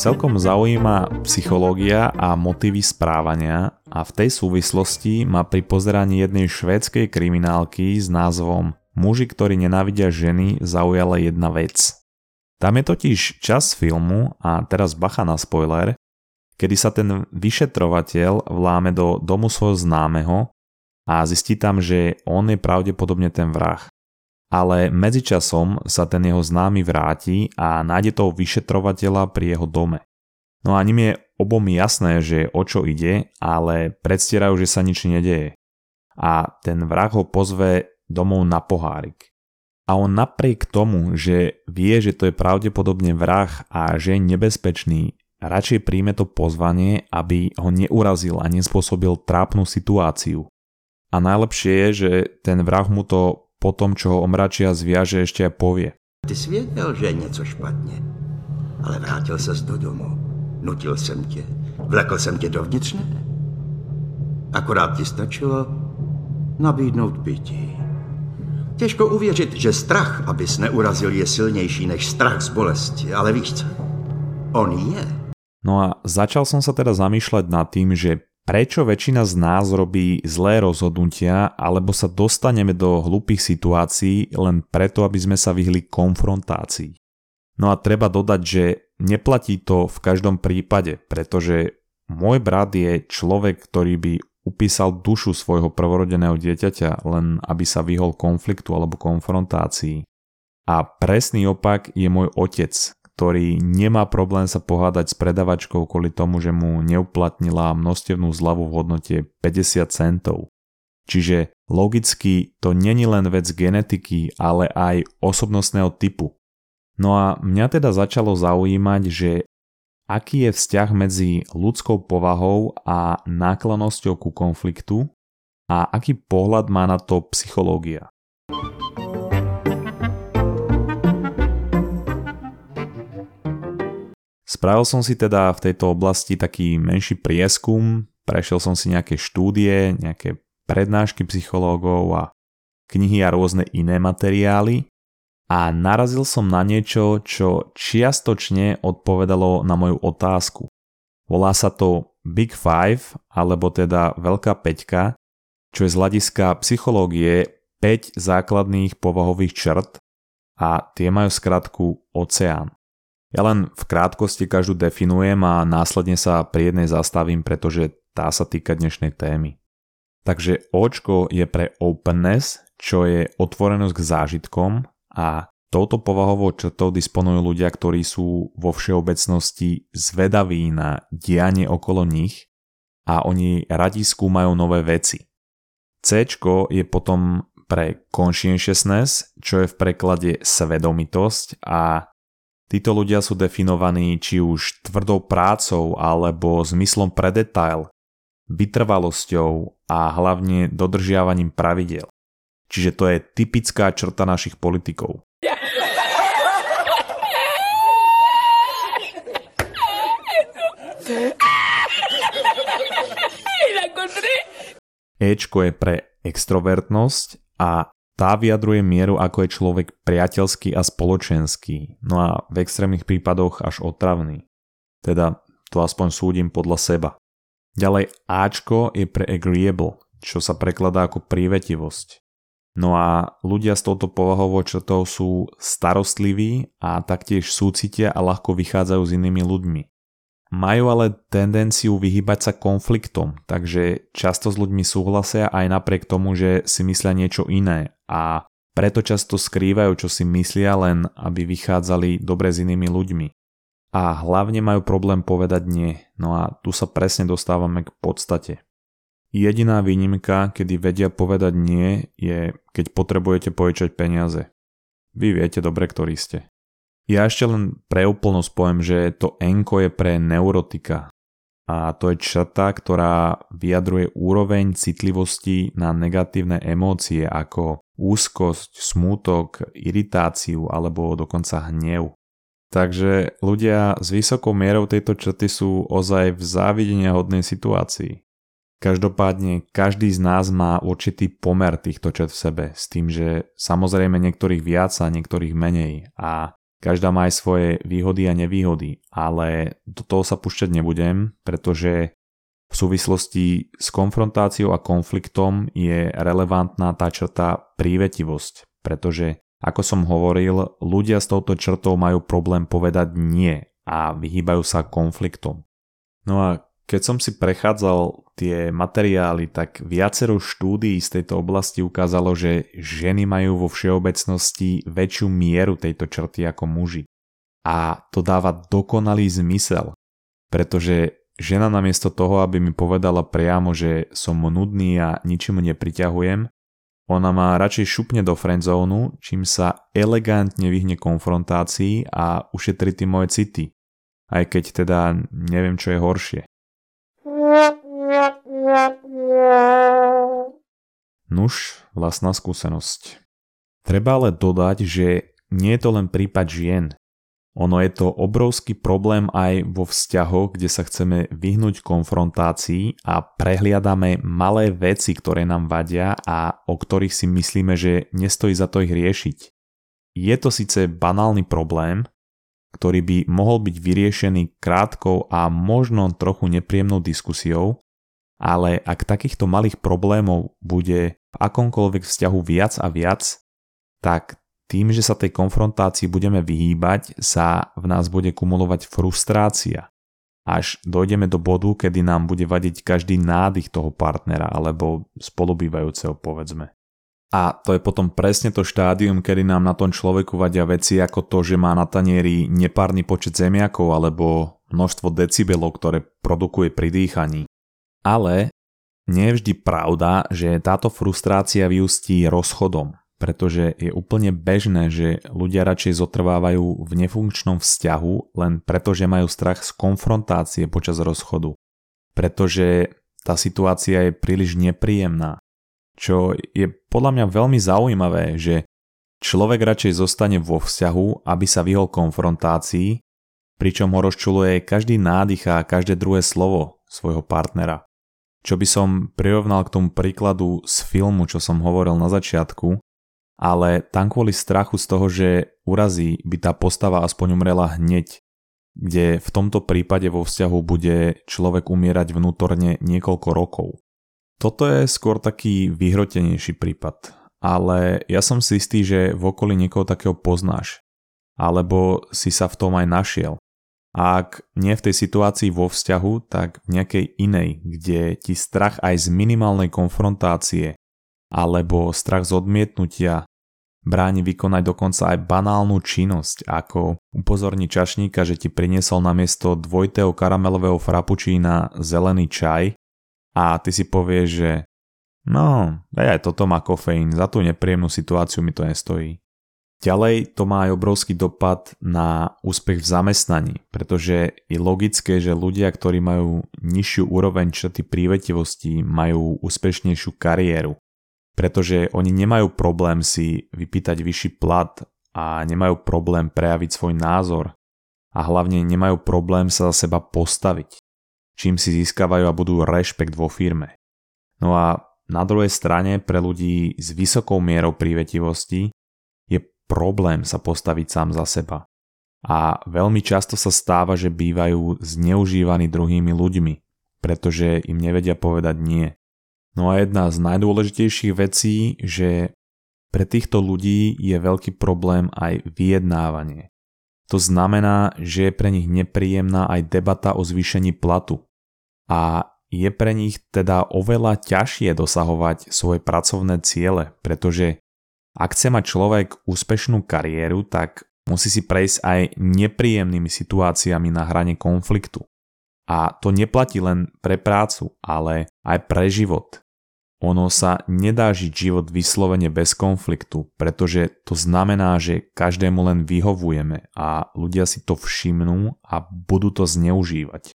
celkom zaujíma psychológia a motívy správania a v tej súvislosti ma pri pozeraní jednej švédskej kriminálky s názvom Muži, ktorí nenávidia ženy, zaujala jedna vec. Tam je totiž čas filmu, a teraz bacha na spoiler, kedy sa ten vyšetrovateľ vláme do domu svojho známeho a zistí tam, že on je pravdepodobne ten vrah ale medzičasom sa ten jeho známy vráti a nájde toho vyšetrovateľa pri jeho dome. No a ním je obom jasné, že o čo ide, ale predstierajú, že sa nič nedeje. A ten vrah ho pozve domov na pohárik. A on napriek tomu, že vie, že to je pravdepodobne vrah a že je nebezpečný, radšej príjme to pozvanie, aby ho neurazil a nespôsobil trápnu situáciu. A najlepšie je, že ten vrah mu to po tom, čo ho omračia zviaže, ešte aj povie. Ty si věděl, že je něco špatně, ale vrátil ses do domu. Nutil jsem tě, vlekl jsem tě dovnitř, ne? Akorát ti stačilo nabídnout pití. Těžko uvěřit, že strach, abys neurazil, je silnější než strach z bolesti, ale víš co? On je. No a začal som sa teda zamýšľať nad tým, že prečo väčšina z nás robí zlé rozhodnutia alebo sa dostaneme do hlúpých situácií len preto, aby sme sa vyhli konfrontácii. No a treba dodať, že neplatí to v každom prípade, pretože môj brat je človek, ktorý by upísal dušu svojho prvorodeného dieťaťa len aby sa vyhol konfliktu alebo konfrontácii. A presný opak je môj otec, ktorý nemá problém sa pohádať s predavačkou kvôli tomu, že mu neuplatnila množstevnú zľavu v hodnote 50 centov. Čiže logicky to není len vec genetiky, ale aj osobnostného typu. No a mňa teda začalo zaujímať, že aký je vzťah medzi ľudskou povahou a náklonosťou ku konfliktu a aký pohľad má na to psychológia. Spravil som si teda v tejto oblasti taký menší prieskum, prešiel som si nejaké štúdie, nejaké prednášky psychológov a knihy a rôzne iné materiály a narazil som na niečo, čo čiastočne odpovedalo na moju otázku. Volá sa to Big Five, alebo teda Veľká peťka, čo je z hľadiska psychológie 5 základných povahových črt a tie majú skratku oceán. Ja len v krátkosti každú definujem a následne sa pri jednej zastavím, pretože tá sa týka dnešnej témy. Takže očko je pre openness, čo je otvorenosť k zážitkom a touto povahovou črtou disponujú ľudia, ktorí sú vo všeobecnosti zvedaví na dianie okolo nich a oni radi skúmajú nové veci. C je potom pre conscientiousness, čo je v preklade svedomitosť a Títo ľudia sú definovaní či už tvrdou prácou alebo zmyslom pre detail, vytrvalosťou a hlavne dodržiavaním pravidel. Čiže to je typická črta našich politikov. Ečko je pre extrovertnosť a tá vyjadruje mieru, ako je človek priateľský a spoločenský, no a v extrémnych prípadoch až otravný. Teda to aspoň súdim podľa seba. Ďalej Ačko je pre agreeable, čo sa prekladá ako prívetivosť. No a ľudia s touto povahovou črtou sú starostliví a taktiež súcitia a ľahko vychádzajú s inými ľuďmi. Majú ale tendenciu vyhybať sa konfliktom, takže často s ľuďmi súhlasia aj napriek tomu, že si myslia niečo iné a preto často skrývajú, čo si myslia len, aby vychádzali dobre s inými ľuďmi. A hlavne majú problém povedať nie, no a tu sa presne dostávame k podstate. Jediná výnimka, kedy vedia povedať nie, je keď potrebujete požičať peniaze. Vy viete dobre, ktorí ste. Ja ešte len pre úplnosť poviem, že to enko je pre neurotika. A to je črta, ktorá vyjadruje úroveň citlivosti na negatívne emócie ako úzkosť, smútok, iritáciu alebo dokonca hnev. Takže ľudia s vysokou mierou tejto črty sú ozaj v závidenia hodnej situácii. Každopádne každý z nás má určitý pomer týchto črt v sebe s tým, že samozrejme niektorých viac a niektorých menej a každá má aj svoje výhody a nevýhody, ale do toho sa púšťať nebudem, pretože v súvislosti s konfrontáciou a konfliktom je relevantná tá črta prívetivosť, pretože ako som hovoril, ľudia s touto črtou majú problém povedať nie a vyhýbajú sa konfliktom. No a keď som si prechádzal tie materiály, tak viacero štúdií z tejto oblasti ukázalo, že ženy majú vo všeobecnosti väčšiu mieru tejto črty ako muži. A to dáva dokonalý zmysel, pretože žena namiesto toho, aby mi povedala priamo, že som nudný a ničomu nepriťahujem, ona ma radšej šupne do friendzónu, čím sa elegantne vyhne konfrontácii a ušetri tie moje city. Aj keď teda neviem, čo je horšie. Nuž, vlastná skúsenosť. Treba ale dodať, že nie je to len prípad žien. Ono je to obrovský problém aj vo vzťahoch, kde sa chceme vyhnúť konfrontácii a prehliadame malé veci, ktoré nám vadia a o ktorých si myslíme, že nestojí za to ich riešiť. Je to síce banálny problém, ktorý by mohol byť vyriešený krátkou a možno trochu nepríjemnou diskusiou, ale ak takýchto malých problémov bude v akomkoľvek vzťahu viac a viac, tak tým, že sa tej konfrontácii budeme vyhýbať, sa v nás bude kumulovať frustrácia. Až dojdeme do bodu, kedy nám bude vadiť každý nádych toho partnera alebo spolubývajúceho povedzme. A to je potom presne to štádium, kedy nám na tom človeku vadia veci ako to, že má na tanieri nepárny počet zemiakov alebo množstvo decibelov, ktoré produkuje pri dýchaní. Ale nie je vždy pravda, že táto frustrácia vyústí rozchodom pretože je úplne bežné, že ľudia radšej zotrvávajú v nefunkčnom vzťahu len preto, že majú strach z konfrontácie počas rozchodu. Pretože tá situácia je príliš nepríjemná. Čo je podľa mňa veľmi zaujímavé, že človek radšej zostane vo vzťahu, aby sa vyhol konfrontácii, pričom ho rozčuluje každý nádych a každé druhé slovo svojho partnera. Čo by som prirovnal k tomu príkladu z filmu, čo som hovoril na začiatku, ale tam kvôli strachu z toho, že urazí, by tá postava aspoň umrela hneď, kde v tomto prípade vo vzťahu bude človek umierať vnútorne niekoľko rokov. Toto je skôr taký vyhrotenejší prípad, ale ja som si istý, že v okolí niekoho takého poznáš, alebo si sa v tom aj našiel. A ak nie v tej situácii vo vzťahu, tak v nejakej inej, kde ti strach aj z minimálnej konfrontácie alebo strach z odmietnutia bráni vykonať dokonca aj banálnu činnosť, ako upozorní čašníka, že ti priniesol namiesto dvojitého karamelového frapučína zelený čaj a ty si povieš, že no, aj toto má kofeín, za tú nepríjemnú situáciu mi to nestojí. Ďalej to má aj obrovský dopad na úspech v zamestnaní, pretože je logické, že ľudia, ktorí majú nižšiu úroveň črty prívetivosti, majú úspešnejšiu kariéru pretože oni nemajú problém si vypýtať vyšší plat a nemajú problém prejaviť svoj názor a hlavne nemajú problém sa za seba postaviť, čím si získavajú a budú rešpekt vo firme. No a na druhej strane pre ľudí s vysokou mierou prívetivosti problém sa postaviť sám za seba. A veľmi často sa stáva, že bývajú zneužívaní druhými ľuďmi, pretože im nevedia povedať nie. No a jedna z najdôležitejších vecí, že pre týchto ľudí je veľký problém aj vyjednávanie. To znamená, že je pre nich nepríjemná aj debata o zvýšení platu. A je pre nich teda oveľa ťažšie dosahovať svoje pracovné ciele, pretože ak chce mať človek úspešnú kariéru, tak musí si prejsť aj nepríjemnými situáciami na hrane konfliktu. A to neplatí len pre prácu, ale aj pre život. Ono sa nedá žiť život vyslovene bez konfliktu, pretože to znamená, že každému len vyhovujeme a ľudia si to všimnú a budú to zneužívať.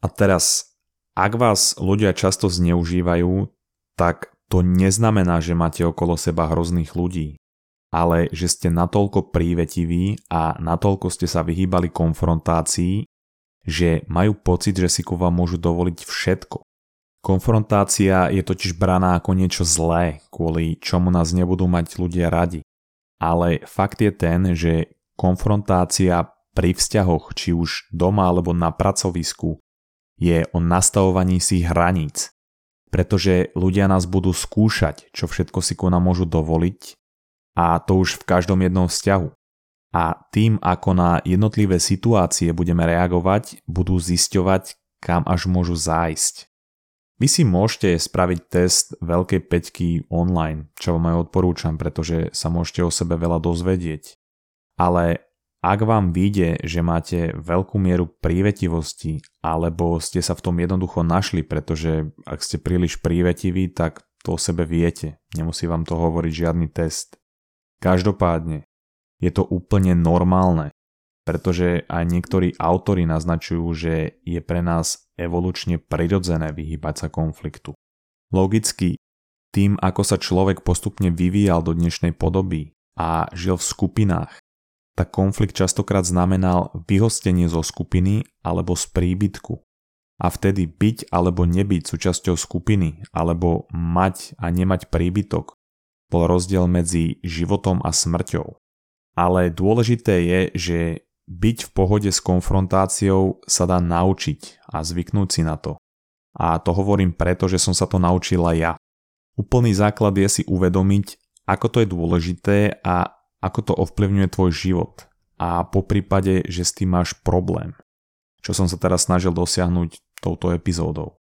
A teraz, ak vás ľudia často zneužívajú, tak to neznamená, že máte okolo seba hrozných ľudí, ale že ste natoľko prívetiví a natoľko ste sa vyhýbali konfrontácii, že majú pocit, že si ku vám môžu dovoliť všetko. Konfrontácia je totiž braná ako niečo zlé, kvôli čomu nás nebudú mať ľudia radi. Ale fakt je ten, že konfrontácia pri vzťahoch, či už doma alebo na pracovisku, je o nastavovaní si hraníc. Pretože ľudia nás budú skúšať, čo všetko si ku nám môžu dovoliť a to už v každom jednom vzťahu. A tým, ako na jednotlivé situácie budeme reagovať, budú zisťovať, kam až môžu zájsť. Vy si môžete spraviť test veľkej peťky online, čo vám aj odporúčam, pretože sa môžete o sebe veľa dozvedieť. Ale ak vám vyjde, že máte veľkú mieru prívetivosti, alebo ste sa v tom jednoducho našli, pretože ak ste príliš prívetiví, tak to o sebe viete, nemusí vám to hovoriť žiadny test. Každopádne, je to úplne normálne, pretože aj niektorí autory naznačujú, že je pre nás evolučne prirodzené vyhýbať sa konfliktu. Logicky, tým ako sa človek postupne vyvíjal do dnešnej podoby a žil v skupinách, tak konflikt častokrát znamenal vyhostenie zo skupiny alebo z príbytku. A vtedy byť alebo nebyť súčasťou skupiny alebo mať a nemať príbytok bol rozdiel medzi životom a smrťou. Ale dôležité je, že byť v pohode s konfrontáciou sa dá naučiť a zvyknúť si na to. A to hovorím preto, že som sa to naučila ja. Úplný základ je si uvedomiť, ako to je dôležité a ako to ovplyvňuje tvoj život a po prípade, že s tým máš problém, čo som sa teraz snažil dosiahnuť touto epizódou.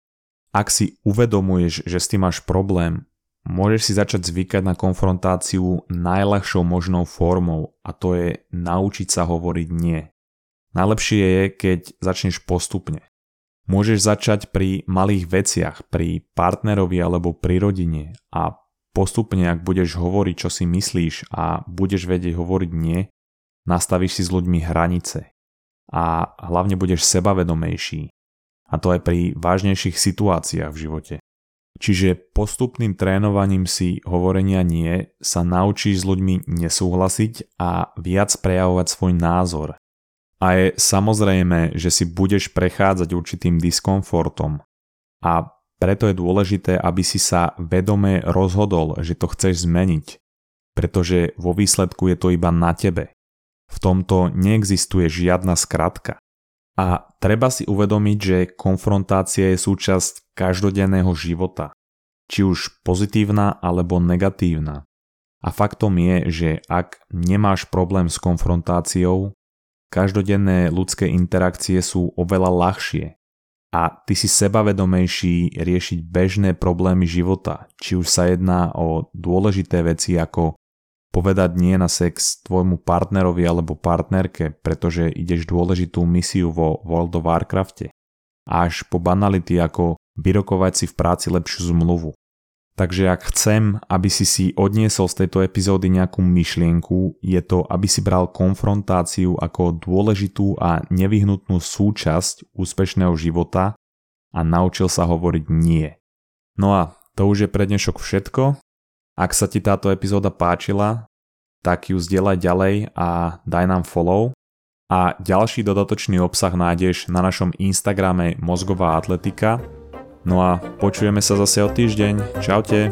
Ak si uvedomuješ, že s tým máš problém, môžeš si začať zvykať na konfrontáciu najľahšou možnou formou a to je naučiť sa hovoriť nie. Najlepšie je, keď začneš postupne. Môžeš začať pri malých veciach, pri partnerovi alebo pri rodine a Postupne, ak budeš hovoriť, čo si myslíš a budeš vedieť hovoriť nie, nastavíš si s ľuďmi hranice a hlavne budeš sebavedomejší. A to aj pri vážnejších situáciách v živote. Čiže postupným trénovaním si hovorenia nie sa naučíš s ľuďmi nesúhlasiť a viac prejavovať svoj názor. A je samozrejme, že si budeš prechádzať určitým diskomfortom. A preto je dôležité, aby si sa vedome rozhodol, že to chceš zmeniť, pretože vo výsledku je to iba na tebe. V tomto neexistuje žiadna skratka. A treba si uvedomiť, že konfrontácia je súčasť každodenného života, či už pozitívna alebo negatívna. A faktom je, že ak nemáš problém s konfrontáciou, každodenné ľudské interakcie sú oveľa ľahšie a ty si sebavedomejší riešiť bežné problémy života, či už sa jedná o dôležité veci ako povedať nie na sex tvojmu partnerovi alebo partnerke, pretože ideš dôležitú misiu vo World of Warcrafte, až po banality ako vyrokovať si v práci lepšiu zmluvu. Takže ak chcem, aby si si odniesol z tejto epizódy nejakú myšlienku, je to, aby si bral konfrontáciu ako dôležitú a nevyhnutnú súčasť úspešného života a naučil sa hovoriť nie. No a to už je pre dnešok všetko. Ak sa ti táto epizóda páčila, tak ju zdieľaj ďalej a daj nám follow. A ďalší dodatočný obsah nájdeš na našom Instagrame Mozgová atletika, No a počujeme sa zase o týždeň. Čaute.